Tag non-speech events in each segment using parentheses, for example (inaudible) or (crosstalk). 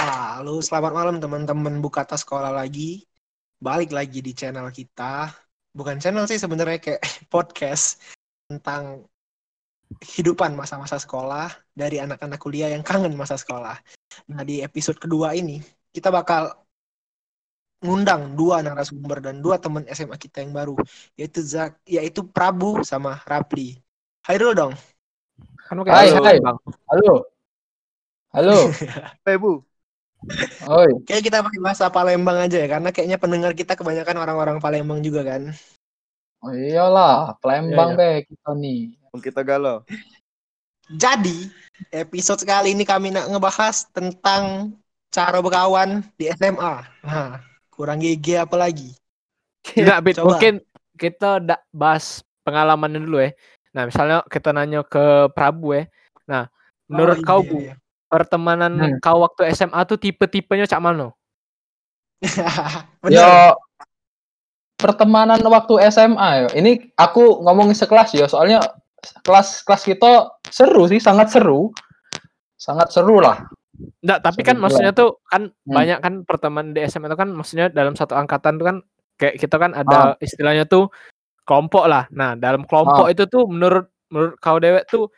Halo, selamat malam teman-teman Bukata Sekolah lagi. Balik lagi di channel kita. Bukan channel sih sebenarnya kayak (laughs) podcast tentang kehidupan masa-masa sekolah dari anak-anak kuliah yang kangen masa sekolah. Nah, di episode kedua ini kita bakal ngundang dua narasumber dan dua teman SMA kita yang baru, yaitu Zak, yaitu Prabu sama Rapli. Hai dulu dong. Kan Hai, hai. Halo. Halo. (laughs) Hai Bu. Oi. Kayak kita pakai bahasa Palembang aja ya, karena kayaknya pendengar kita kebanyakan orang-orang Palembang juga kan. Oh iyalah, Palembang Iya, be kita nih. Kita galau. Jadi, episode kali ini kami nak ngebahas tentang cara berkawan di SMA. Nah, kurang GG apa lagi? Enggak, Bit. Mungkin kita da- bahas pengalamannya dulu ya. Nah, misalnya kita nanya ke Prabu ya. Nah, menurut Oh, kau iya, Bu, iya. Pertemanan Hmm. kau waktu SMA tuh tipe-tipenya cak mana? (laughs) Bener. Yo pertemanan waktu SMA yo. Ini aku ngomongin sekelas ya, soalnya kelas kelas kita seru sih, sangat seru. Sangat seru lah. Enggak, tapi Bisa kan dibilang. maksudnya tuh kan Hmm. banyak kan pertemanan di SMA itu kan maksudnya dalam satu angkatan tuh kan kayak kita kan Ah. ada istilahnya tuh kelompok lah. Nah, dalam kelompok itu tuh menurut menurut kau dewek tuh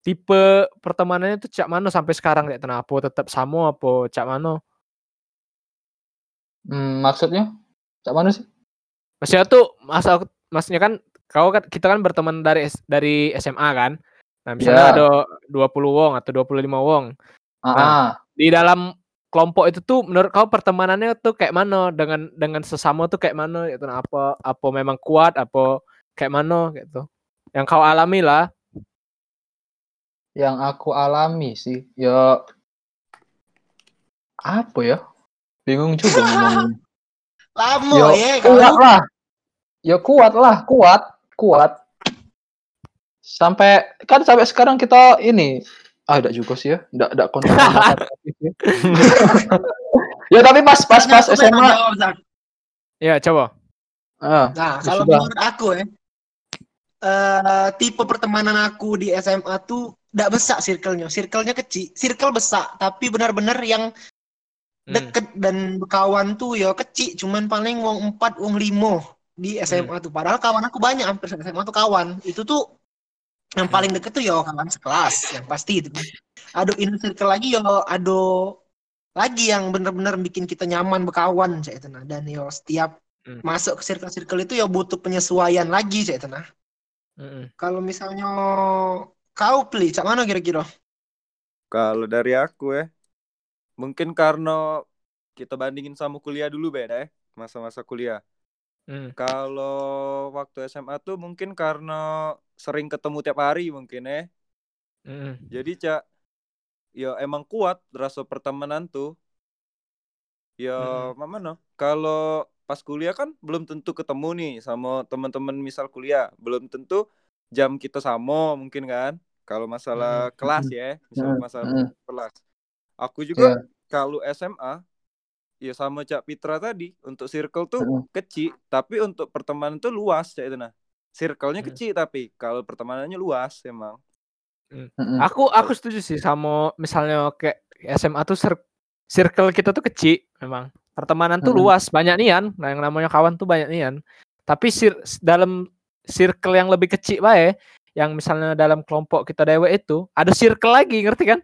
tipe pertemanannya tuh cak mana sampai sekarang kayak tenang apa tetap sama apa cak mana? Hmm, maksudnya? Cak mana sih? Maksudnya tuh masa maksudnya kan kau kan kita kan berteman dari dari SMA kan. Nah, misalnya Ya. ada 20 wong atau 25 wong. Ah, Nah. ah. Di dalam kelompok itu tuh menurut kau pertemanannya tuh kayak mana dengan dengan sesama tuh kayak mana gitu nah, apa apa memang kuat apa kayak mana gitu. Yang kau alami lah. Yang aku alami sih, ya apa ya? Bingung juga. (laughs) Lama Yo, ya kuat kamu. lah. Ya kuat lah, kuat, kuat. Sampai kan sampai sekarang kita ini ah enggak juga sih ya. Enggak enggak kontak. (laughs) ya tapi pas pas pas SMA. Ya, coba. Ah, Nah, Ya kalau sudah. menurut aku ya, eh tipe pertemanan aku di SMA tuh tidak besar circle-nya. Circle-nya kecil, circle besar, tapi benar-benar yang Hmm. deket dan berkawan tuh ya kecil, cuman paling wong empat, wong limo di SMA tuh. Padahal kawan aku banyak, hampir SMA tuh kawan. Itu tuh yang paling deket tuh ya kawan sekelas, yang pasti itu. Aduh inner circle lagi ya, aduh lagi yang bener-bener bikin kita nyaman berkawan saya tenang dan yo setiap Hmm. masuk ke circle-circle itu ya butuh penyesuaian lagi saya tenang. Mm-mm. Kalau misalnya kau pilih, cak mana kira-kira? Kalau dari aku ya, mungkin karena kita bandingin sama kuliah dulu beda ya, masa-masa kuliah. Mm. Kalau waktu SMA tuh mungkin karena sering ketemu tiap hari mungkin ya. Mm-mm. Jadi cak, ya emang kuat rasa pertemanan tuh. Ya mana? Kalau pas kuliah kan belum tentu ketemu nih sama teman-teman misal kuliah, belum tentu jam kita sama mungkin kan. Kalau masalah Hmm. kelas ya, misal Hmm. masalah Hmm. kelas. Aku juga Ya. kalau SMA ya sama Cak Pitra tadi untuk circle tuh Hmm. kecil tapi untuk pertemanan tuh luas Cak itu nah circle-nya Hmm. kecil tapi kalau pertemanannya luas emang Mm-mm. Aku aku setuju sih sama misalnya kayak SMA tuh cir- circle kita tuh kecil memang. Pertemanan tuh luas, banyak nian. Nah, yang namanya kawan tuh banyak nian. Tapi sir- dalam circle yang lebih kecil bae, yang misalnya dalam kelompok kita dewe itu ada circle lagi, ngerti kan?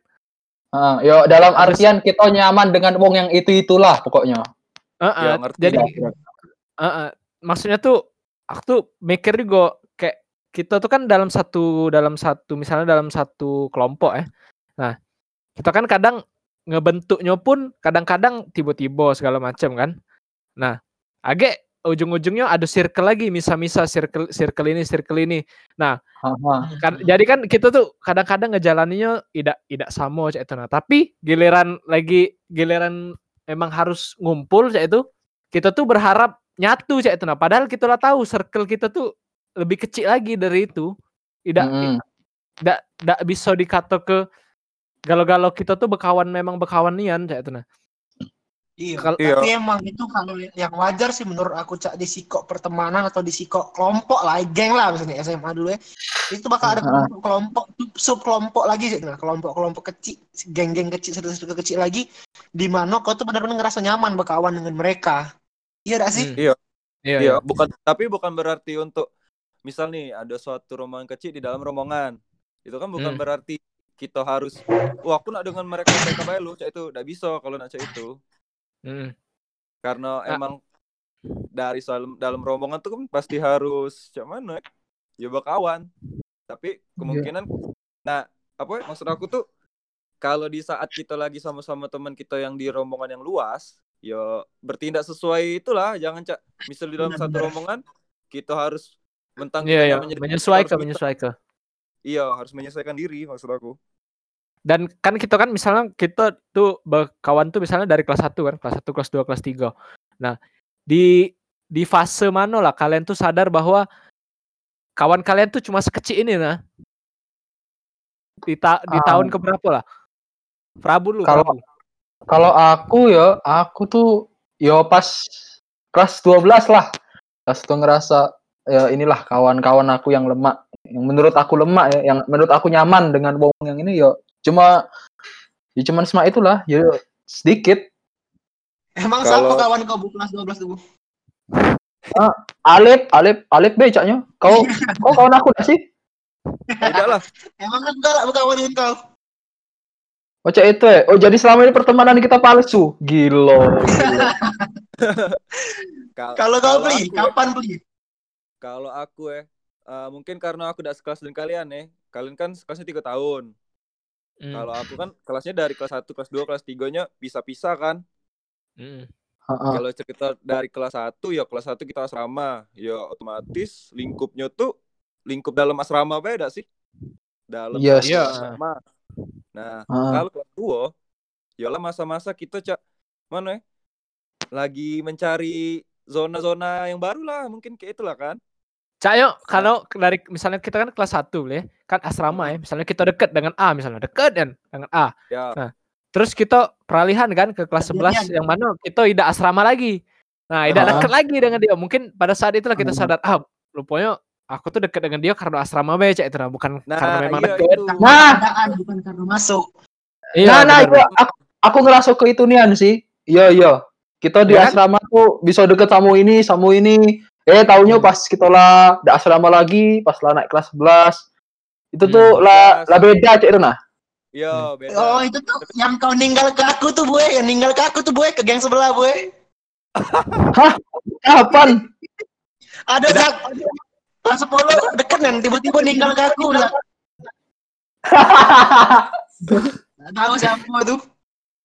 Ah, yo dalam artian kita nyaman dengan wong yang itu itulah pokoknya. Heeh, Ya, ngerti jadi lah. Heeh, maksudnya tuh aku tuh mikir juga kayak kita tuh kan dalam satu dalam satu misalnya dalam satu kelompok ya. Nah, kita kan kadang ngebentuknya pun kadang-kadang tiba-tiba segala macam kan. Nah, agak ujung-ujungnya ada circle lagi, misa-misa circle circle ini, circle ini. Haha. Kan, jadi kan kita tuh kadang-kadang ngejalaninya tidak tidak sama cak itu nah. Tapi giliran lagi giliran emang harus ngumpul cak itu, kita tuh berharap nyatu cak itu nah. Padahal kita lah tahu circle kita tuh lebih kecil lagi dari itu. Tidak Mm-mm. tidak tidak bisa dikata ke galau-galau kita tuh berkawan memang berkawan nian cak itu nah. Iya, Kal- Iya. tapi emang itu kalau yang wajar sih menurut aku cak di sikok pertemanan atau di sikok kelompok lah, geng lah misalnya SMA dulu ya. Itu bakal ada Ah. kelompok sub kelompok lagi sih, nah kelompok-kelompok kecil, geng-geng kecil, satu-satu kecil lagi, di mana kau tuh benar-benar ngerasa nyaman berkawan dengan mereka. Iya gak sih? Hmm. Iya. Iya, Iya, bukan tapi bukan berarti untuk misal nih ada suatu rombongan kecil di dalam rombongan. Itu kan bukan Hmm. berarti kita harus wah aku nak dengan mereka mereka baik lu, cak itu udah bisa kalau nak cak itu. Mm. Karena Ah. emang dari dalam dalam rombongan tuh kan pasti harus cak mana? Ya berkawan. Tapi kemungkinan nah, apa ya, maksud aku tuh kalau di saat kita lagi sama-sama teman kita yang di rombongan yang luas, ya bertindak sesuai itulah, jangan cak misal di dalam satu Benar-benar. rombongan kita harus mentang iya. menjadi- Menyesuaikan, menyesuaikan. Iya, harus menyesuaikan diri maksud aku. Dan kan kita kan misalnya kita tuh berkawan tuh misalnya dari kelas 1 kan, kelas 1, kelas 2, kelas 3. Nah, di di fase mana lah kalian tuh sadar bahwa kawan kalian tuh cuma sekecil ini nah. Di, ta- di Ah. tahun keberapa lah? Prabu lu, Kalau- Prabu. Kalau aku ya, aku tuh yo pas kelas 12 lah. Pas tuh ngerasa ya inilah kawan-kawan aku yang lemak, yang menurut aku lemak ya, yang menurut aku nyaman dengan wong yang ini yo cuma ya cuman sama itulah, ya sedikit. Emang Kalau- siapa kawan kau bu kelas 12 tuh? Bu? Alip, Alip, Alip becaknya. Kau kau kawan aku gak sih? Lah. Emang enggak lah berkawan dengan kau? Macam itu ya. Oh jadi selama ini pertemanan kita palsu. Kal- Kalau kau beli, ya, kapan beli? Kalau aku ya, eh, mungkin karena aku udah sekelas dengan kalian ya. Kalian kan kelasnya tiga tahun. Hmm, Kalau aku kan kelasnya dari kelas 1, kelas 2, kelas 3-nya bisa-pisah kan. Heeh. Kalau cerita dari kelas 1 ya kelas 1 kita asrama. Ya otomatis lingkupnya tuh lingkup dalam asrama beda sih. Dalam Yes. Iya. asrama. Nah, Heeh. kalau kelas 2 ya lah masa-masa kita cak mana ya? Lagi mencari zona-zona yang baru lah, mungkin kayak itulah kan. Cak yuk, kalau dari misalnya kita kan kelas 1 ya, kan asrama ya. Misalnya kita dekat dengan A misalnya, dekat kan dengan A. Ya. Nah, terus kita peralihan kan ke kelas 11 Peralihan. yang mana kita tidak asrama lagi. Nah, tidak Ah. dekat lagi dengan dia. Mungkin pada saat itulah kita Ah. sadar, ah, rupanya aku tuh dekat dengan dia karena asrama B, Cak, itu nah, bukan Nah, karena memang iya dekat. itu. Nah. Keadaan, bukan karena masuk. Iya, nah, nah, itu aku, aku ngerasa ke itu nian sih. Iya, iya. Kita di Ya kan? asrama tuh bisa deket sama ini, sama ini. Eh, taunya Hmm. pas kita lah di asrama lagi, pas lah naik kelas 11. Itu Hmm. tuh lah, Kelas. lah beda cek itu nah. Iya, beda. Oh itu tuh yang kau ninggal ke aku tuh boy, yang ninggal ke aku tuh boy ke geng sebelah boy. (laughs) Kapan? Ada sak kelas 10 deket kan tiba-tiba ninggal ke aku lah. (laughs) Tahu siapa tuh.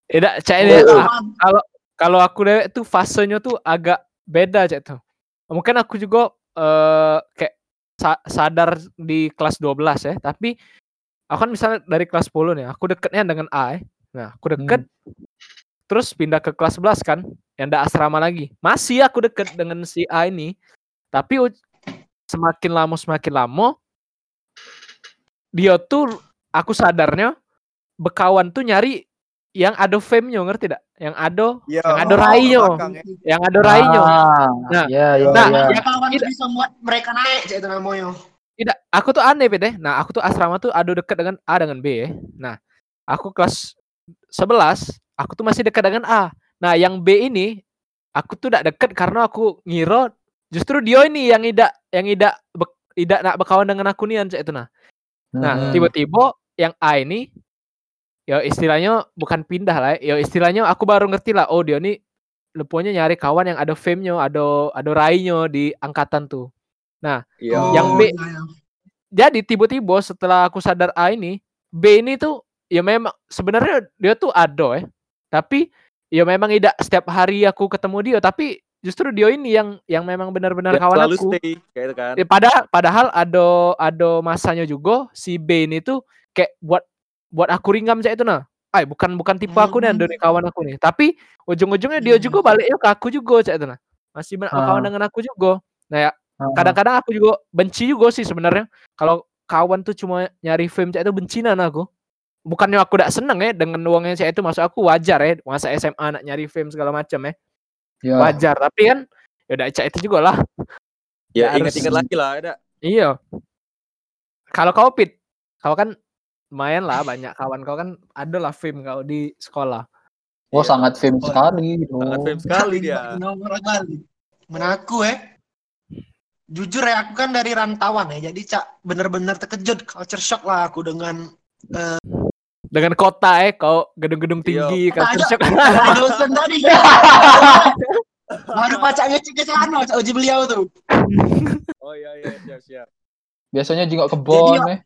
Tidak, Cak, Oh, ini oh. ah, kalau kalau aku dewek tuh fasenya tuh agak beda Cak tuh. Mungkin aku juga eh kayak sa- sadar di kelas 12 ya, tapi aku kan misalnya dari kelas 10 nih, aku deketnya dengan A ya. Nah, aku deket terus pindah ke kelas 11 kan, yang ada asrama lagi. Masih aku deket dengan si A ini. Tapi semakin lama semakin lama dia tuh aku sadarnya berkawan tuh nyari yang ada fame-nya ngerti tidak? Yang ada Iya. yang ada Oh, rainyo, belakang ya. yang rainyo. Ah, Nah, ya, ya, nah, ya. Ya kawan Tidak. bisa buat mereka naik cek itu namanya. Tidak, aku tuh aneh beda. Nah, aku tuh asrama tuh ada dekat dengan A dengan B ya. Nah, aku kelas 11, aku tuh masih dekat dengan A. Nah, yang B ini aku tuh tidak dekat karena aku ngira justru dia ini yang tidak yang tidak tidak nak berkawan dengan aku nih Cak, itu nah. Nah, Hmm. tiba-tiba yang A ini ya istilahnya bukan pindah lah ya. Ya istilahnya aku baru ngerti lah oh dia ini lepunya nyari kawan yang ada fame-nya, ada ada rainyo di angkatan tuh. Iya. Yang B. iya, iya. Jadi tiba-tiba setelah aku sadar A ini, B ini tuh ya memang sebenarnya dia tuh ado ya. Tapi ya memang tidak setiap hari aku ketemu dia, tapi justru dia ini yang yang memang benar-benar kawan aku. stay kayak itu kan. Eh, padahal padahal ada ada masanya juga si B ini tuh kayak buat buat aku ringgam cak itu nah. Ay, bukan bukan tipe aku nih Hmm. dari kawan aku nih. Tapi ujung-ujungnya dia Hmm. juga baliknya ke aku juga cak itu nah. Masih berkawan Ah. dengan aku juga. Nah ya Ah. kadang-kadang aku juga benci juga sih sebenarnya kalau kawan tuh cuma nyari fame cak itu benci nah aku. bukannya aku tidak seneng ya dengan uangnya saya itu masuk aku wajar ya masa SMA anak nyari fame segala macam ya Ya. wajar tapi kan ya udah cak itu juga lah Ya Ya, ingat-ingat harus- lagi lah ada. iya kalau kau pit kau kan lumayan lah banyak kawan kau kan ada lah fame kau di sekolah Oh, Iya. sangat fame Oh. sekali. Sangat Oh. fame sekali dia. Nomor kali. Menaku eh. Jujur ya aku kan dari rantauan ya, jadi cak bener-bener terkejut, culture shock lah aku dengan dengan kota eh kau gedung-gedung Iya. tinggi Kota culture shock dosen (laughs) tadi. Baru bacanya cik ke sana, cak uji beliau tuh. Oh iya iya siap siap. Biasanya juga kebon Jadi, eh.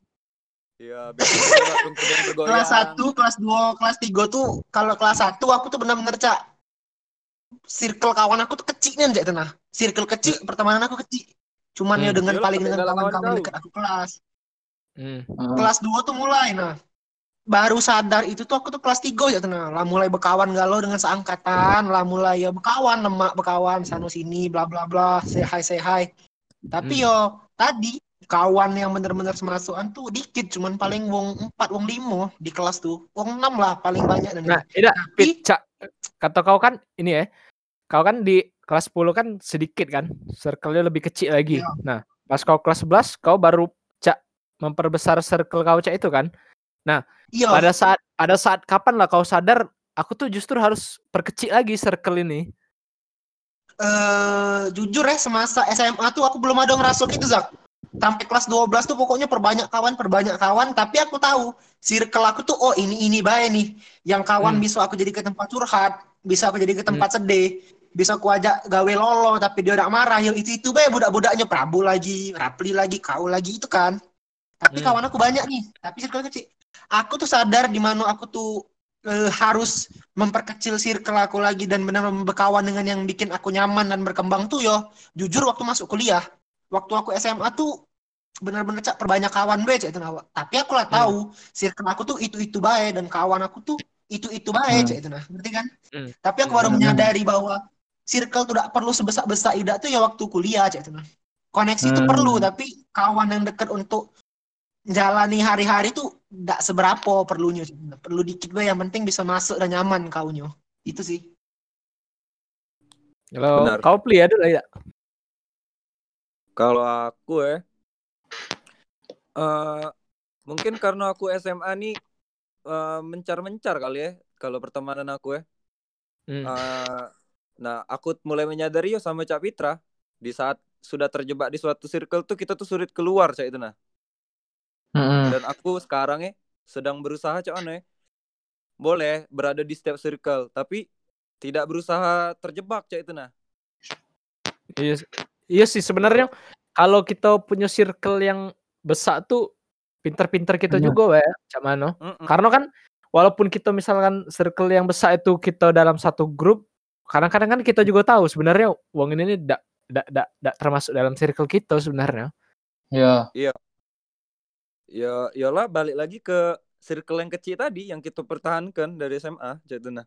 Iya. Kelas 1, kelas 2, kelas 3 tuh kalau kelas 1 aku tuh benar-benar cak circle kawan aku tuh kecilnya cak tenah. Circle kecil, pertemanan aku kecil. Cuman Hmm. ya dengan Yolah, paling dengan kawan-kawan dekat aku kelas. Hmm. Heeh. kelas 2 tuh mulai nah baru sadar itu tuh aku tuh kelas 3 ya tenang lah mulai berkawan galau dengan seangkatan lah mulai ya berkawan lemak berkawan sana sini bla bla bla say hi say hi tapi yo tadi kawan yang bener-bener semasukan tuh dikit cuman paling wong 4 wong 5 di kelas tuh. Wong 6 lah paling banyak dan nah tidak tapi pit cak kata kau kan ini ya kau kan di kelas 10 kan sedikit kan circle-nya lebih kecil lagi. Iya. nah pas kau kelas 11 kau baru cak memperbesar circle kau cak itu kan? Iya. pada saat pada saat kapan lah kau sadar aku tuh justru harus perkecil lagi circle ini? Eh jujur ya semasa SMA tuh aku belum ada ngerasuk itu Zak. Sampai kelas 12 tuh pokoknya perbanyak kawan, perbanyak kawan, tapi aku tahu circle aku tuh oh ini ini baik nih. Yang kawan Hmm. bisa aku jadi ke tempat curhat, bisa aku jadi ke tempat sedih, bisa aku ajak gawe lolo tapi dia udah marah, ya itu itu baik budak-budaknya Prabu lagi, Rapli lagi, kau lagi itu kan. Tapi Hmm. kawan aku banyak nih, tapi circle kecil. Aku tuh sadar di mana aku tuh eh, harus memperkecil circle aku lagi dan benar berkawan dengan yang bikin aku nyaman dan berkembang tuh yo jujur waktu masuk kuliah waktu aku SMA tuh benar-benar cak perbanyak kawan be cak itu nawa tapi aku lah tahu circle aku tuh itu itu baik dan kawan aku tuh itu itu baik Hmm. cak itu nah ngerti kan Hmm. tapi aku baru Hmm. menyadari bahwa circle tuh tidak perlu sebesar besar tidak tuh ya waktu kuliah cak itu nah koneksi itu Hmm. perlu tapi kawan yang dekat untuk jalani hari-hari tuh tidak seberapa perlunya Cak Tuna. perlu dikit be yang penting bisa masuk dan nyaman kaunya itu sih kalau kau pli ada lah ya Kalau aku ya, eh mungkin karena aku SMA nih eh, mencar-mencar kali ya. Kalau pertemanan aku ya. Hmm. Eh, nah, aku mulai menyadari ya sama Cak Fitra di saat sudah terjebak di suatu circle tuh kita tuh sulit keluar Cak itu nah. Heeh. Dan aku sekarang ya sedang berusaha Cak Ane. Boleh berada di setiap circle, tapi tidak berusaha terjebak Cak itu nah. Iya, s- iya sih sebenarnya kalau kita punya circle yang besar tuh pinter-pinter kita Iya. juga ya, Cak Mano. Mm-mm. Karena kan walaupun kita misalkan circle yang besar itu kita dalam satu grup, kadang-kadang kan kita juga tahu sebenarnya uang ini tidak tidak tidak termasuk dalam circle kita sebenarnya. Ya. Ya, yalah balik lagi ke circle yang kecil tadi yang kita pertahankan dari SMA, jadi nah.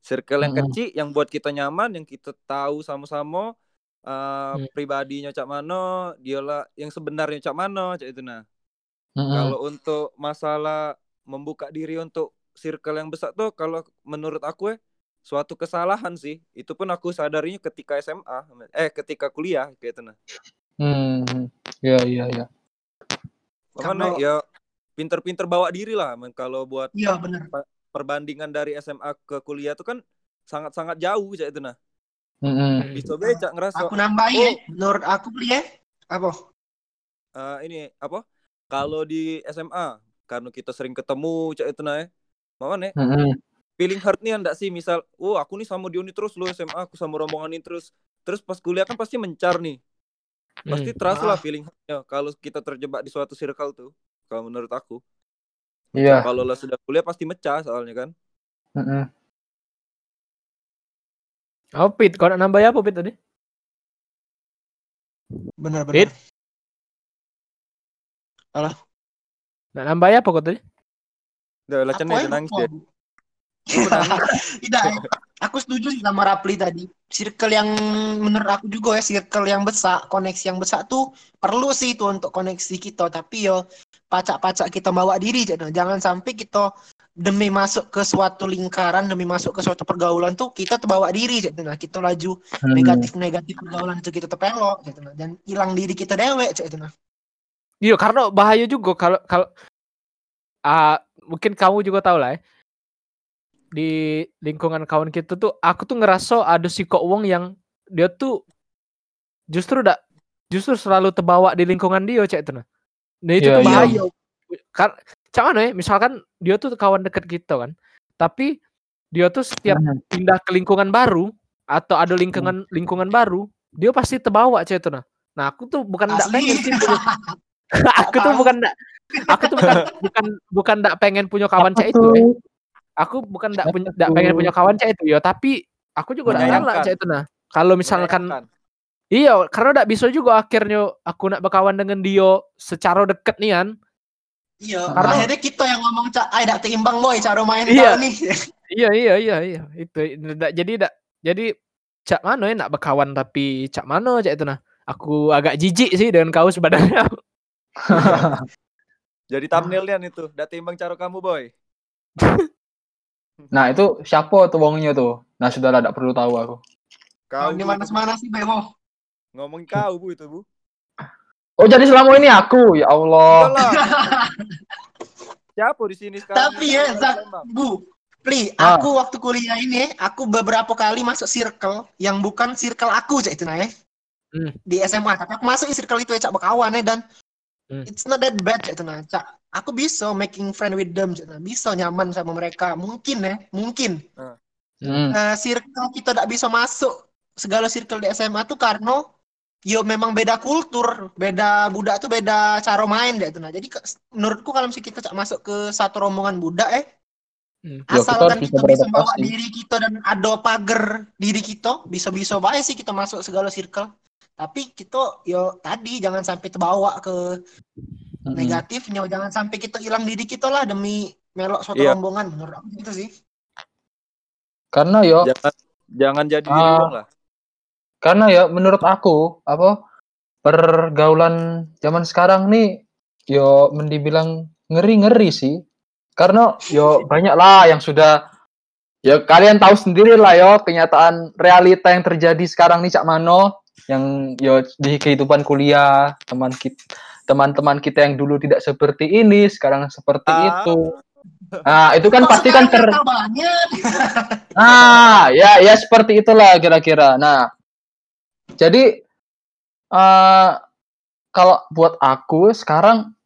Circle yang Mm-mm. kecil yang buat kita nyaman, yang kita tahu sama-sama uh, Hmm. pribadinya Cak Mano, dialah yang sebenarnya Cak Mano, Cak itu nah. Heeh. Kalau untuk masalah membuka diri untuk circle yang besar tuh kalau menurut aku ya suatu kesalahan sih. Itu pun aku sadarinya ketika SMA, eh ketika kuliah gitu nah. Hmm. Ya, ya, ya. Makanya Kalau- ya pinter-pinter bawa diri lah men. kalau buat iya benar perbandingan dari SMA ke kuliah tuh kan sangat-sangat jauh Cak itu nah. Heeh. Bisa becak ngerasa aku nambahin Oh. ya menurut aku beli ya apa eh, ini apa? Kalau di SMA karena kita sering ketemu Cak itu nah ya. Makanya Heeh. feeling hurt nih enggak sih misal, oh aku nih sama Dioni terus lu SMA aku sama rombongan ini terus. Terus pas kuliah kan pasti mencar nih. Pasti Hmm. terasa lah Ah. feeling hurtnya kalau kita terjebak di suatu circle tuh. Kalau menurut aku. Iya. Kalau lah sudah kuliah pasti mecah soalnya kan. Heeh. Oh, Pit, kau nak nambah apa Pit tadi? benar Pit? benar Nak nambah apa kau tadi? Udah cenah aja nangis dia. Tidak, aku setuju sih sama Rapli tadi. Circle yang menurut aku juga ya, circle yang besar, koneksi yang besar tuh perlu sih itu untuk koneksi kita. Tapi yo pacak-pacak kita bawa diri jangan sampai kita demi masuk ke suatu lingkaran demi masuk ke suatu pergaulan tuh kita terbawa diri cek nah kita laju Hmm. negatif-negatif pergaulan itu kita terpelok cek nah. dan hilang diri kita dewek cek nah. Iya, karena bahaya juga kalau kalau ah mungkin kamu juga tahu lah ya. Di lingkungan kawan kita tuh aku tuh ngerasa ada si kok wong yang dia tuh justru dak justru selalu terbawa di lingkungan dia cek itu nah. Nah itu Iya, tuh iya. bahaya. Kan cak mana ya, misalkan dia tuh kawan deket kita kan. Tapi dia tuh setiap pindah ke lingkungan baru atau ada lingkungan lingkungan baru, dia pasti terbawa cek itu nah. Nah, aku tuh bukan ndak Asli. pengen sih punya- (laughs) aku tuh bukan ndak aku tuh bukan bukan bukan ndak pengen punya kawan cek itu eh. Aku bukan ndak punya ndak pengen punya kawan cek itu ya, tapi aku juga ndak Menyayangkan. rela cek itu nah. Kalau misalkan iya, karena ndak bisa juga akhirnya aku nak berkawan dengan dia secara deket nih kan. Iya Karena- akhirnya kita yang ngomong cak ay dak timbang boy cara main Iya. nih (laughs) Iya iya iya iya itu ndak jadi ndak jadi cak mana ya nak berkawan tapi cak mana cak itu nah. Aku agak jijik sih dengan kau sebenarnya. (laughs) Jadi thumbnailnya itu, udah timbang cara kamu boy. Nah itu siapa tuh wongnya tuh? Nah sudah tidak perlu tahu aku. Kau di Bu, mana mana sih bemo ngomong kau bu itu bu. Oh jadi selama ini aku ya Allah. (laughs) Siapa di sini sekarang? Tapi ya, Zak? Bu, Pli, Ah. aku waktu kuliah ini, aku beberapa kali masuk circle yang bukan circle aku, cak itu nah ya. Hmm. Di SMA, tapi aku masuk di circle itu ya, cak berkawan ya, dan Hmm. it's not that bad, cak itu nah. Cak, aku bisa making friend with them, cak, nah. bisa nyaman sama mereka, mungkin ya, mungkin. Hmm. Eh, circle kita tidak bisa masuk segala circle di SMA tuh karena yo memang beda kultur, beda budak tuh beda cara main deh itu nah. Jadi ke- menurutku kalau misalnya kita cak masuk ke satu rombongan budak eh Hmm. Kita asalkan harus kita, bisa bisa bawa diri kita dan ada pagar diri kita, bisa-bisa baik sih kita masuk segala circle. Tapi kita yo tadi jangan sampai terbawa ke Mm-mm. negatifnya, jangan sampai kita hilang diri kita lah demi melok suatu Iya. rombongan menurut aku gitu sih. Karena yo Jangan jangan jadi diri uang lah. Karena ya menurut aku apa pergaulan zaman sekarang nih yo mendibilang ngeri-ngeri sih karena yo banyak lah yang sudah ya kalian tahu sendiri lah yo kenyataan realita yang terjadi sekarang nih Cak Mano yang yo di kehidupan kuliah teman kita teman-teman kita yang dulu tidak seperti ini sekarang seperti Ah. itu nah itu kan pasti kan ter banyak. Ah, ya ya seperti itulah kira-kira. Nah, jadi eh kalau buat aku sekarang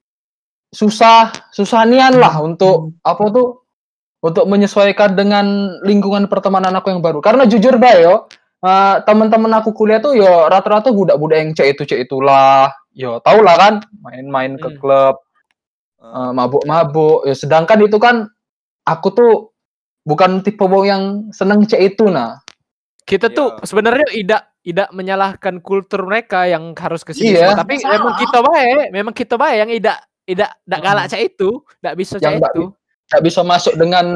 susah susah nian lah untuk apa tuh untuk menyesuaikan dengan lingkungan pertemanan aku yang baru. Karena jujur bae yo, eh, teman-teman aku kuliah tuh yo rata-rata budak-budak yang cek itu cek itulah. Yo tau lah kan, main-main ke Hmm. klub, eh, mabuk-mabuk. Ya, sedangkan itu kan aku tuh bukan tipe wong yang seneng cek itu nah. Kita tuh Iya. sebenarnya tidak tidak menyalahkan kultur mereka yang harus ke sini Iya. semua, tapi Nggak memang kita baik, memang kita baik yang tidak tidak tidak Hmm. galak cak itu, tidak bisa nggak itu. Gak bisa masuk dengan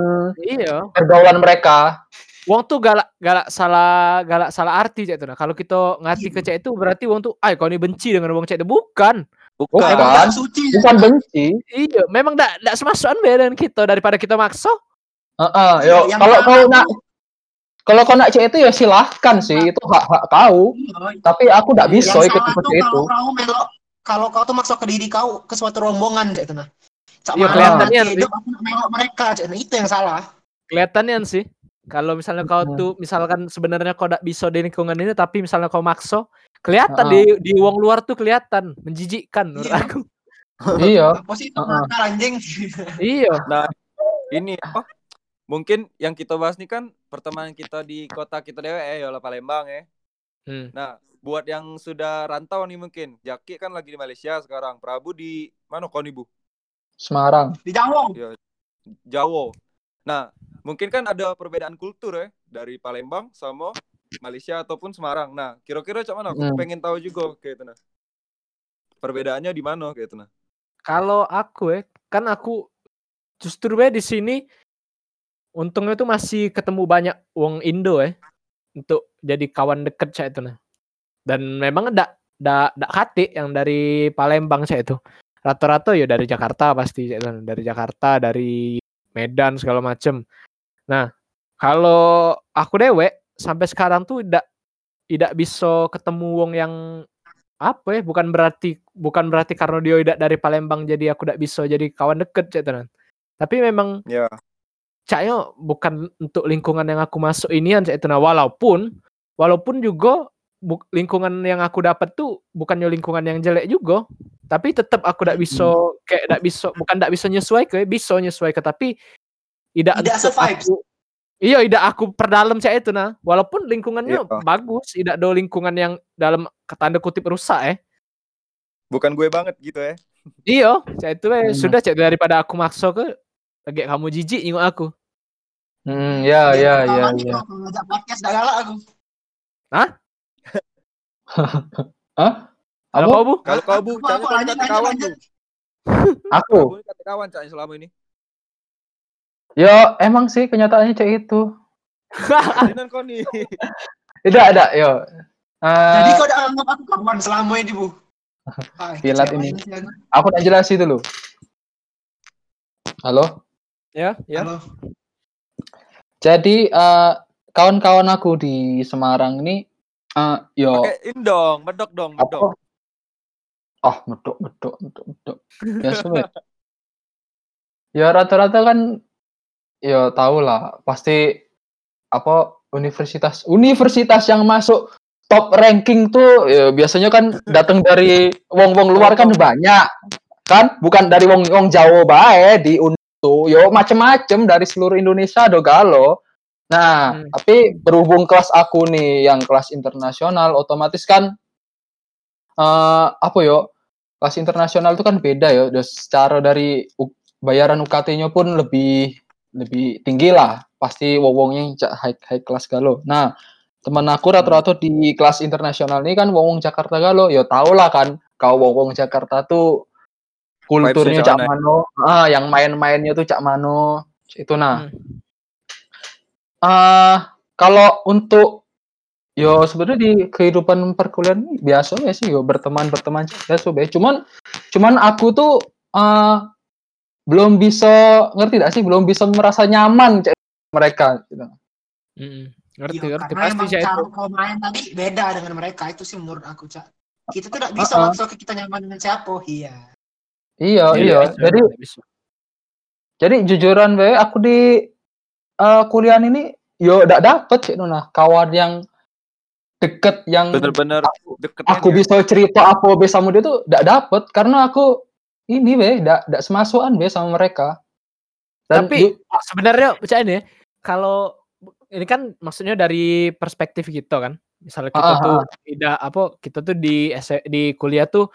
Iya. pergaulan mereka. Wong tuh galak galak salah galak salah arti cak itu nah. Kalau kita ngerti ke cak itu berarti wong tuh, ay kau ini benci dengan wong cak itu bukan. Bukan. Bukan. Emang Kan? tak suci. Bukan benci. Iya, memang tidak tidak semasukan beda dengan kita daripada kita maksa. Heeh, Iya, yo yang kalau kau nak kalau kau nak cek itu ya silahkan sih, itu hak hak kau. Iya, Tapi aku tidak bisa ikut seperti itu. kalau kau kalau kau tuh maksa ke diri kau ke suatu rombongan kayak itu nah. Cak Iya, mana kelihatannya sih. hidup aku melok mereka cak nah itu yang salah. Kelihatannya sih. Kalau misalnya kau Hmm. tuh misalkan sebenarnya kau tidak bisa di lingkungan ini tapi misalnya kau maksa, kelihatan di di wong luar tuh kelihatan menjijikkan menurut Iya. aku. (laughs) iya. (laughs) Nakal anjing? Iya. Ini apa? Mungkin yang kita bahas nih kan pertemanan kita di kota kita dewe eh ya Palembang ya. Hmm. Nah, buat yang sudah rantau nih mungkin. Jaki kan lagi di Malaysia sekarang. Prabu di mana kau nih, Bu? Semarang. Di Jawa. Jawa. Nah, mungkin kan ada perbedaan kultur ya dari Palembang sama Malaysia ataupun Semarang. Nah, kira-kira cak mana? Aku Hmm. pengen tahu juga kayak itu nah. Perbedaannya di mana kayak itu nah. Kalau aku ya, kan aku justru ya di sini untungnya tuh masih ketemu banyak wong Indo ya untuk jadi kawan deket saya itu nah. Dan memang ndak ndak ndak kate yang dari Palembang saya itu. rata-rata ya dari Jakarta pasti Cek Tunan. dari Jakarta dari Medan segala macem nah kalau aku dewek sampai sekarang tuh tidak tidak bisa ketemu wong yang apa ya bukan berarti bukan berarti karena dia tidak dari Palembang jadi aku tidak bisa jadi kawan deket Cek Tunan. tapi memang Ya. Caknya bukan untuk lingkungan yang aku masuk inian Cak Tuna walaupun walaupun juga bu- lingkungan yang aku dapat tuh bukannya lingkungan yang jelek juga tapi tetap aku tidak bisa kayak tidak bisa bukan tidak bisa nyesuai ke bisa nyesuai ke tapi tidak Tidak se-vibes. aku iya tidak aku perdalam Cak itu nah walaupun lingkungannya Iya. bagus tidak ada lingkungan yang dalam tanda kutip rusak eh Bukan gue banget gitu ya. iya Cak itu eh, Hmm. sudah Cak daripada aku maksa ke lagi kamu jijik nyinggung aku Hmm, ya, Yang ya, ya, ya. kalau aku ngajak podcast dah galak aku. Hah? (laughs) kalau Apa? kau bu Kalau kau bu, lanjut, kata kawan bu. (laughs) Aku. Kau kata kawan Cak selama ini. Ya, emang sih kenyataannya cek itu. Dinan kau nih. Tidak ada, yo. Eh, Jadi kau udah anggap aku kawan selama ini, Bu. (laughs) Pilat ini. aku udah jelasin dulu. Halo? ya ya Halo. Jadi eh, kawan-kawan aku di Semarang ini eh yo Pakein dong, medok dong, apa? medok. Ah, medok, medok, medok, medok. Ya sobat. ya rata-rata kan ya tau lah pasti apa universitas universitas yang masuk top ranking tuh ya, biasanya kan (laughs) datang dari wong-wong luar kan banyak kan bukan dari wong-wong Jawa bae di tuh yo macem-macem dari seluruh Indonesia do galo. Nah Hmm. tapi berhubung kelas aku nih yang kelas internasional otomatis kan eh apa yo kelas internasional itu kan beda udah secara dari bayaran UKT-nya pun lebih lebih tinggi lah. Pasti wong-wongnya cak high high kelas galo. Nah teman aku rata-rata di kelas internasional ini kan wong-wong Jakarta galo. Ya tau lah kan kau wong-wong Jakarta tuh kulturnya cak mano. Ah yang main-mainnya tuh cak mano. Itu nah. Hmm. ah kalau untuk yo sebenarnya di kehidupan perkuliahan ini biasa ya sih yo berteman berteman biasa be. Cuman cuman aku tuh ah belum bisa ngerti gak sih? Belum bisa merasa nyaman cek mereka gitu. Mm-mm. ngerti Iya, ngerti. karena pasti emang Cak cara itu kau main tadi beda dengan mereka itu sih menurut aku cak. Kita tuh tidak bisa Uh-uh. maksa ke kita nyaman dengan siapa iya iya Iya, iya. bisa, jadi bisa. jadi jujuran be aku di eh, kuliah ini yo gak dapet sih nah kawan yang deket yang Bener-bener aku, deketnya aku dia. bisa cerita apa be sama dia tuh gak dapet. Karena aku ini be gak, gak semasukan be sama mereka. Dan Tapi sebenarnya percaya nih, kalau ini kan maksudnya dari perspektif kita kan, misalnya kita Ah, tuh ah. tidak apa kita tuh di S- di kuliah tuh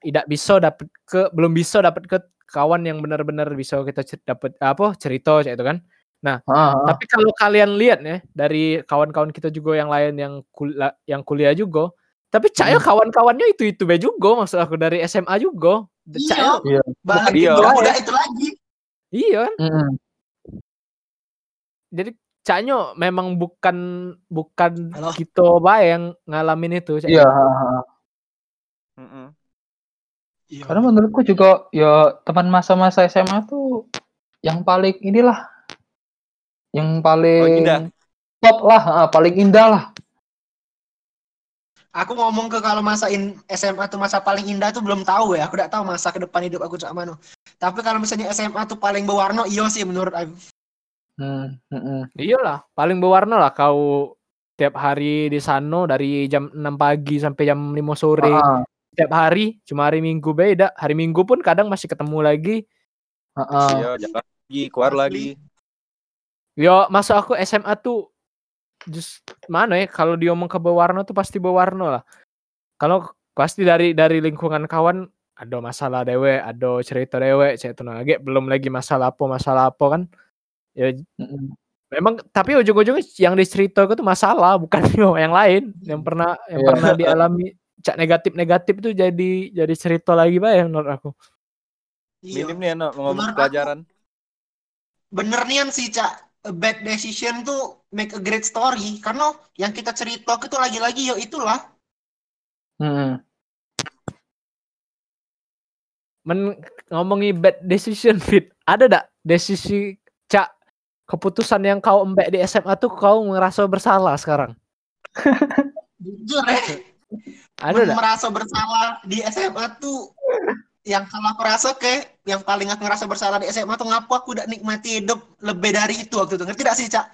tidak bisa dapat ke belum bisa dapat ke kawan yang benar-benar bisa kita cer- dapat apa cerita kayak itu kan. ah, ah. Tapi kalau kalian lihat ya dari kawan-kawan kita juga yang lain yang kuliah yang kuliah juga, tapi caya Hmm. kawan-kawannya itu itu be juga maksud aku dari SMA juga. Caya iya Iya. balik Iya. itu lagi iya kan. Mm-mm. jadi caknya memang bukan bukan Halo? kita bae yang ngalamin itu Cak. Iya. Mm-mm. Iya. Karena menurutku juga ya teman masa-masa SMA tuh yang paling inilah yang paling indah. top lah, ah, paling indah lah. aku ngomong ke kalau masa in, SMA tuh masa paling indah tuh belum tahu ya aku tidak tahu masa ke depan hidup aku cak mana tapi kalau misalnya SMA tuh paling berwarna iya sih menurut aku Hmm, mm-mm. iyalah paling berwarna lah kau tiap hari di sana dari jam 6 pagi sampai jam 5 sore tiap hari cuma hari Minggu beda hari Minggu pun kadang masih ketemu lagi ah. Iya, jalan lagi, keluar Asli. lagi. yo masuk aku SMA tuh just mana ya kalau diomong ke berwarna tuh pasti berwarna lah kalau pasti dari dari lingkungan kawan ada masalah dewe ada cerita dewe saya tuh lagi belum lagi masalah apa masalah apa kan ya Mm-mm. memang tapi ujung-ujungnya yang diceritakan tuh masalah bukan (laughs) yang lain yang pernah yang Iya. pernah dialami cak negatif negatif itu jadi jadi cerita lagi pak ya menurut aku iya Minim nih anak ngomong pelajaran. bener nian sih cak a bad decision tuh make a great story karena yang kita cerita itu lagi-lagi ya itulah Mm-mm. men ngomongi bad decision (laughs) fit ada dak desisi cak keputusan yang kau embek di SMA tuh kau ngerasa bersalah sekarang? (laughs) Jujur ya. ada merasa bersalah di SMA tuh yang kalau aku rasa kayak yang paling aku ngerasa bersalah di SMA tuh ngapu aku udah nikmati hidup lebih dari itu waktu itu. Ngerti gak sih cak?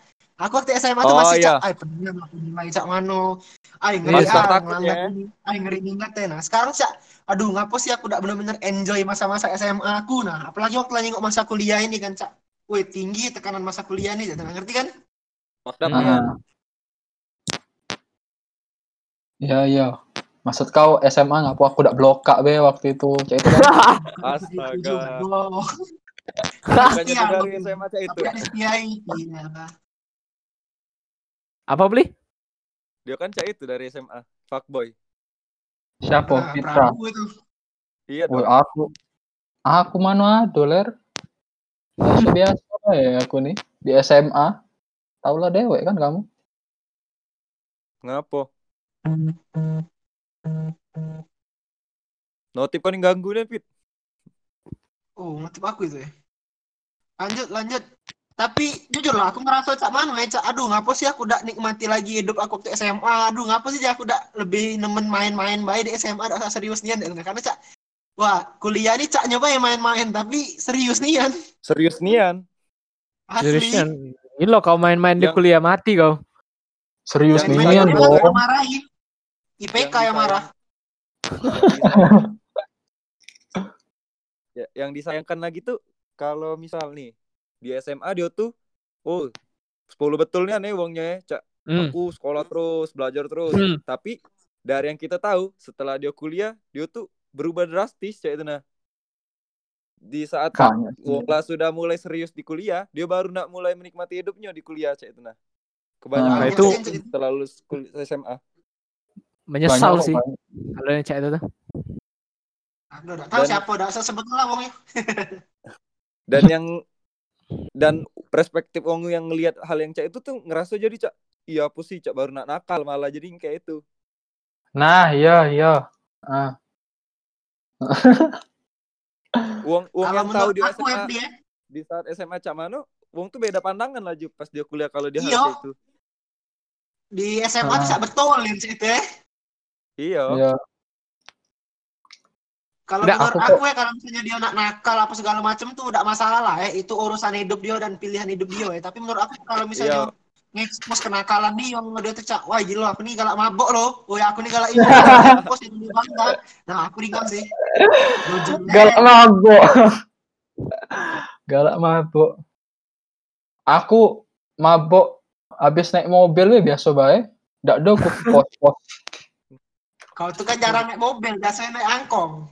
Aku waktu SMA tuh Oh, masih iya. cak ay pernah aku nilai cak mano ay ngeri ah takut ya. ini ay ngeri ingat ya nah sekarang cak aduh ngapa sih aku udah bener-bener enjoy masa-masa SMA aku? Nah apalagi waktu lagi nengok masa kuliah ini kan cak Wih tinggi tekanan masa kuliah nih Cak. ngerti kan Makdamnya. Ah. Iya iya. Maksud kau SMA ngapu aku udah blokak be waktu itu. Cak itu kan. (laughs) Astaga. Pasti dari SMA cak itu. iya apa beli Dia kan cak itu dari SMA. Fuckboy. Siapa? Nah, Fitra. Iya dong. aku. Aku mana ada ler. Biasa biasa ya aku nih di SMA. Tau lah dewek kan kamu. Ngapo? Notif kan yang ganggu nih, Fit. Oh, motif aku itu ya. Lanjut, lanjut. Tapi jujur lah, aku ngerasa cak mana ya, cak. Aduh, ngapa sih aku udah nikmati lagi hidup aku waktu SMA. Aduh, ngapa sih aku udah lebih nemen main-main baik di SMA, udah serius nian. Karena cak, wah, kuliah ini cak nyoba ya main-main, tapi serius nian. Serius nian. Asli. Seriusan ini lo kau main-main di Yang- kuliah mati kau Serius Yang ya orang dong. yang marahin. IPK yang marah. (laughs) ya, yang disayangkan lagi tuh kalau misal nih di SMA dia tuh oh 10 betulnya nih uangnya ya, Cak. hmm. Aku sekolah terus, belajar terus. Hmm. Tapi dari yang kita tahu setelah dia kuliah, dia tuh berubah drastis Cak itu nah. Di saat. Wongla sudah mulai serius di kuliah, dia baru nak mulai menikmati hidupnya di kuliah Cak itu nah. Kebanyakan Nah, itu- setelah lulus kul- SMA. menyesal Banyak sih banyak. kalau yang cak itu tuh Aduh, udah tahu Dan- siapa, udah usah sebut lah wongnya. (laughs) Dan yang dan perspektif Wong yang ngelihat hal yang Cak itu tuh ngerasa jadi Cak, iya apa sih Cak baru nak nakal malah jadi kayak itu. Nah, iya iya. Ah. (laughs) Uang uang Kalau yang tahu di aku SMA ya, di saat SMA Cak Mano, Wong tuh beda pandangan lah Ju, pas dia kuliah kalau dia hal Iya. kayak itu. di SMA Ah. tuh cak betulin sih itu ya. Iya. Iya. Kalau menurut aku aku, ya kalau misalnya dia nak nakal apa segala macam tuh udah masalah lah ya. Itu urusan hidup dia dan pilihan hidup dia ya. Tapi menurut aku kalau misalnya Iya. Ngekspos kenakalan dia yang dia tuh cak, wah gila aku nih galak mabok loh. Woi aku nih galak ini. (laughs) Ngekspos itu bangga. Nah aku ringan sih. Galak mabuk. Galak mabuk. Aku mabuk habis naik mobil ya biasa bae. Ndak ada aku pos-pos. Kau tuh kan jarang naik mobil, biasanya naik angkong.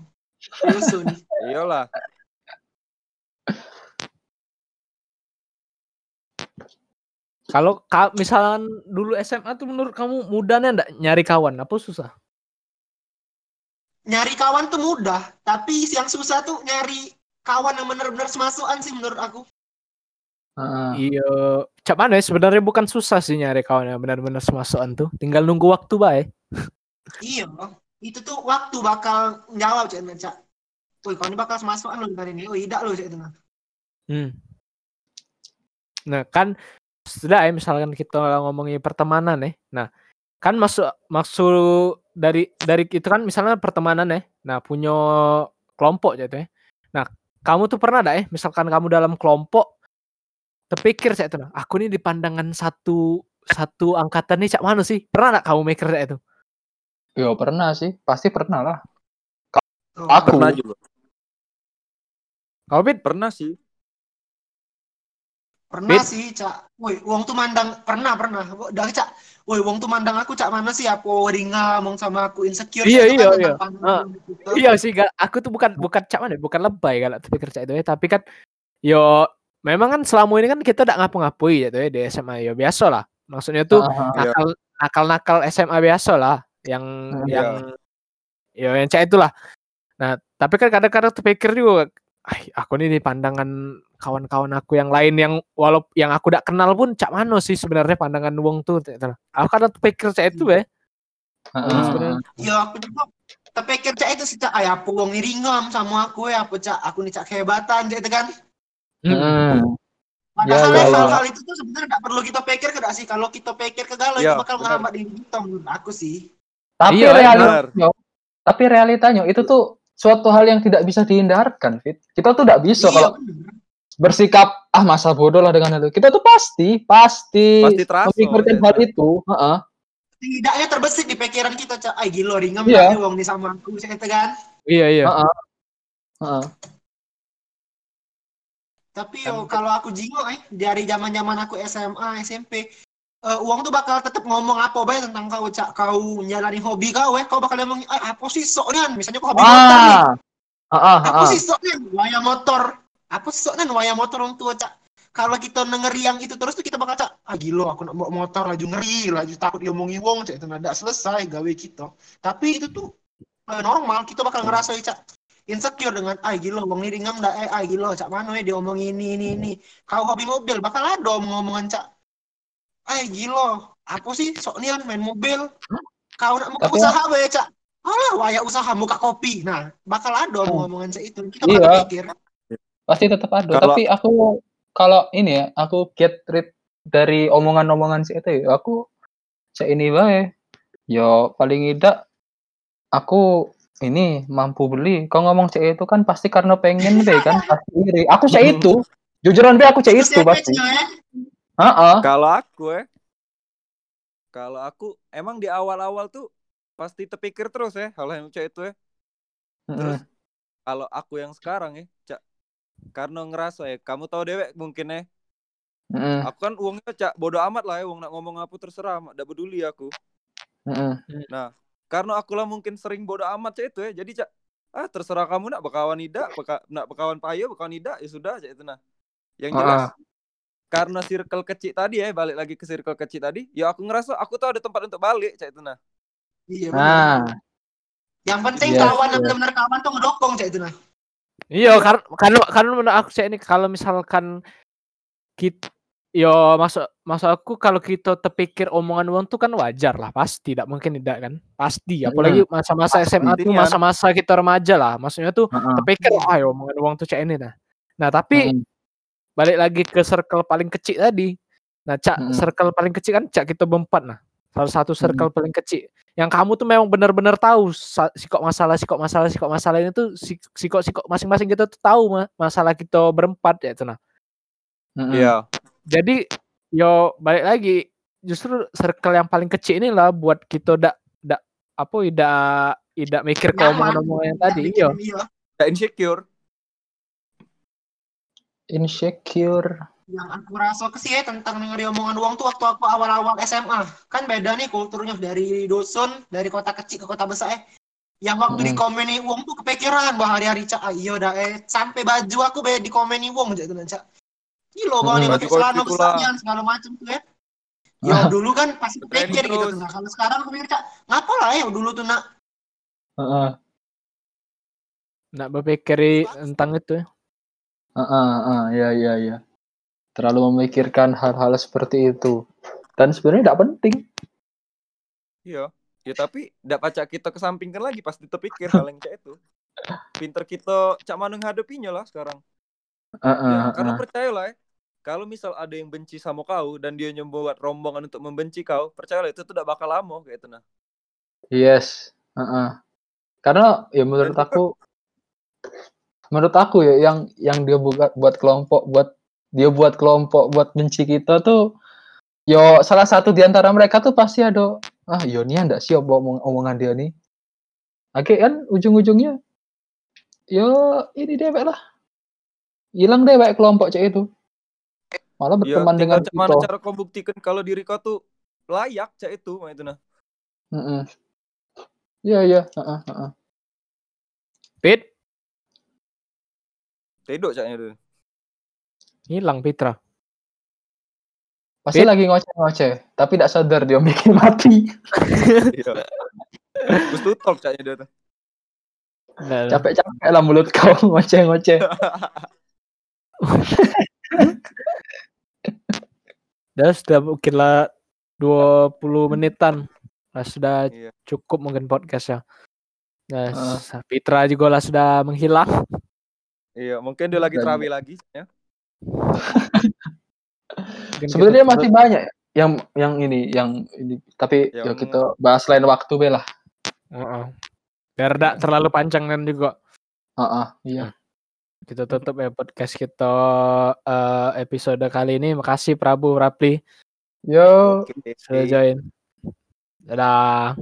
Iyalah. Kalau ka, misalkan dulu SMA tuh menurut kamu mudahnya ndak nyari kawan apa susah Nyari kawan tuh mudah, tapi yang susah tuh nyari kawan yang bener-bener semasukan sih menurut aku. Heeh. iya cak mana ya sebenarnya bukan susah sih nyari kawan yang benar-benar semasukan tuh tinggal nunggu waktu bae Iya, itu tuh waktu bakal jawab cek cak. Woi, kau ini bakal semasukan lo hari ini. Oh, tidak lo cek itu. Hmm. Nah kan sudah ya misalkan kita ngomongin pertemanan ya. Nah kan masuk maksud dari dari itu kan misalnya pertemanan ya. Nah punya kelompok gitu ya. Nah kamu tuh pernah ada ya misalkan kamu dalam kelompok terpikir saya itu nah, aku nih di pandangan satu satu angkatan nih cak mana sih pernah nggak kamu mikir kayak itu Yo pernah sih, pasti pernah lah. Aku. Pernah juga. Pit? Pernah sih. Pernah Fit. sih cak. Woi, uang tuh mandang pernah pernah. Dari cak. Woi, uang tuh mandang aku cak mana sih? Aku ringa, ngomong sama aku insecure. Iya, iya, kan iya. pandangan gitu. Iya sih, Gal. aku tuh bukan bukan cak mana, ya, bukan lebay kalau tapi kerja itu ya. Tapi kan, yo, memang kan selama ini kan kita tidak ngapa-ngapui gitu ya di SMA. Yo biasa lah. Maksudnya tuh Ah, Iya. nakal nakal nakal SMA biasa lah, yang Hmm. yang yo yang cak itulah. Nah, tapi kan kadang-kadang terpikir juga, "Ah, aku nih di pandangan kawan-kawan aku yang lain yang walaupun yang aku tidak kenal pun cak mano sih sebenarnya pandangan wong tuh. Aku kadang terpikir cak itu ya. sebenarnya. Iya, aku juga terpikir cak itu sih cak ay apa wong ini ringam sama aku ya apa cak aku nih cak kehebatan cak itu kan Hmm. Padahal Ya, ya, ya. hal-hal itu tuh sebenarnya nggak perlu kita pikir kan sih kalau kita pikir ke galau Ya, itu bakal benar. ngehambat diri kita menurut aku sih Tapi Iya, realitanya, tapi realitanya itu tuh suatu hal yang tidak bisa dihindarkan, Fit. Kita tuh tidak bisa Iya, kalau bener. bersikap ah masa bodoh lah dengan itu. Kita tuh pasti, pasti, Pasti terasa, memikirkan ya. hal itu. Heeh. tidaknya terbesit di pikiran kita cak ay gila ringam Iya. yeah. wong nih sama aku cak itu kan Iya iya. Heeh. Heeh. Tapi yo kalau aku jingo eh dari zaman zaman aku SMA SMP eh, uang tuh bakal tetap ngomong apa baik tentang kau cak? Kau menjalani hobi kau eh. Kau bakal ngomong ah apa sih sok misalnya kau hobi motor nih. Ah. Heeh, apa sih sok waya motor. Apa sih sok nih waya motor orang tua cak. Kalau kita denger yang itu terus tuh kita bakal cak ah gila aku nak bawa motor laju ngeri laju takut diomongi wong cak. Itu nada selesai gawe kita. Tapi itu tuh eh, normal. Kita bakal ngerasa cak insecure dengan ah gila wong ini ringam dah eh. Ah gila cak mana ya diomongin ini ini ini. Kau hobi mobil bakal ada omong-omongan cak ah gila apa sih sok nian main mobil kau nak buka Tapi- usaha we cak alah waya usaha buka kopi nah bakal ada omong-omongan cak itu kita Iya. pikir Pasti tetap ada. Kalau- Tapi aku kalau ini ya, aku get rid dari omongan-omongan si itu ya, aku se ini bae. Yo paling tidak aku ini mampu beli. Kau ngomong cek itu kan pasti karena pengen deh kan, (laughs) pasti iri. Aku cek itu. Jujuran be aku cek itu Terus ya, pasti. Ya. Heeh. Kalau aku eh, kalau aku emang di awal-awal tuh pasti terpikir terus ya hal yang cak itu ya. Terus kalau aku yang sekarang ya, cak karena ngerasa ya, kamu tahu dewek mungkin ya. Heeh. Aku kan uangnya cak bodo amat lah ya, uang nak ngomong apa terserah, ndak peduli aku. Heeh. Karena aku lah mungkin sering bodo amat cak itu ya, jadi cak ah terserah kamu nak berkawan tidak, beka, nak berkawan payo, berkawan tidak, ya sudah cak itu nah. Yang jelas Ah. Karena circle kecil tadi ya, balik lagi ke circle kecil tadi, ya aku ngerasa aku tuh ada tempat untuk balik cak itu nah. Iya, bener. Nah, Yang penting Yes, kawan yang yes. benar-benar kawan tuh ngedukung cak itu nah. Iya, karena karena karena menurut aku sih ini kalau misalkan kita yo masuk masuk aku kalau kita terpikir omongan uang tuh kan wajar lah pasti tidak mungkin tidak kan pasti apalagi masa-masa SMA tuh masa-masa kita remaja lah maksudnya tuh heeh. terpikir ah omongan uang tuh cek ini nah nah tapi Heeh. Balik lagi ke circle paling kecil tadi nah cak Mm-mm. circle paling kecil kan cak kita berempat nah salah satu circle paling kecil yang kamu tuh memang benar-benar tahu sa- sikok masalah sikok masalah sikok masalah ini tuh si- sikok sikok masing-masing kita tuh tahu ma- masalah kita berempat ya itu nah Heeh. Iya. jadi yo balik lagi justru circle yang paling kecil inilah buat kita dak dak apa tidak tidak mikir ke omongan-omongan yang tadi iya Iya. Nggak insecure. Insecure. Yang aku rasa ke sih ya tentang dengerin omongan uang tuh waktu aku awal-awal SMA. Kan beda nih kulturnya dari dusun, dari kota kecil ke kota besar eh. Yang waktu Hmm. di komeni uang tuh kepikiran bahwa hari-hari cak ah, iya dah eh sampai baju aku be di komeni uang aja tuh cak. Gila Hmm. nih pakai celana kostum pula. besar segala macam tuh ya. (laughs) Ya dulu kan pasti kepikir gitu tuh. Nah, kalau sekarang aku mikir cak, ngapa lah ya dulu tuh nak Heeh. nak berpikir tentang itu ya. Heeh, heeh, ya ya ya. Terlalu memikirkan hal-hal seperti itu. Dan sebenarnya tidak penting. Iya. Ya tapi ndak pacak kita kesampingkan lagi pasti terpikir hal yang kayak itu. Pinter kita cak mana ngadepinya lah sekarang. Heeh, Ya, karena heeh. percayalah ya, kalau misal ada yang benci sama kau dan dia membuat rombongan untuk membenci kau, percayalah itu tidak bakal lama kayak itu nah. Yes. Heeh. Karena ya menurut Dan- aku menurut aku ya yang yang dia buat buat kelompok buat dia buat kelompok buat benci kita tuh yo salah satu di antara mereka tuh pasti ada ah yo nih ndak siap bawa omong- omongan dia nih. Oke kan ujung-ujungnya yo ini dewek lah. Hilang dewek kelompok cek itu. Malah Ya, berteman dengan mana kita. cara kau buktikan kalau diri kau tuh layak cak itu, mah itu nah. Heeh. Iya iya, heeh, heeh. Pit Tedok caknya tuh. hilang Pitra Pasti Pit? lagi ngoceh-ngoceh, tapi tidak sadar dia bikin mati. Iya. Gus tutup caknya dia tuh. Nah, Capek-capek lah mulut kau (laughs) ngoceh-ngoceh. (laughs) Dah sudah mungkin lah 20 menitan. Nah, sudah Iya. cukup mungkin podcast ya. Nah, Heeh. Fitra juga lah sudah menghilang. Iya, mungkin dia lagi terawih lagi ya. Sebenarnya terus- masih banyak yang yang ini yang ini tapi ya Yang- kita bahas lain waktu be lah. Heeh. Biar tidak terlalu panjang kan juga. Heeh, iya. Kita tutup ya podcast kita eh, episode kali ini. Makasih Prabu Rapli Yo. Sudah join. Dadah.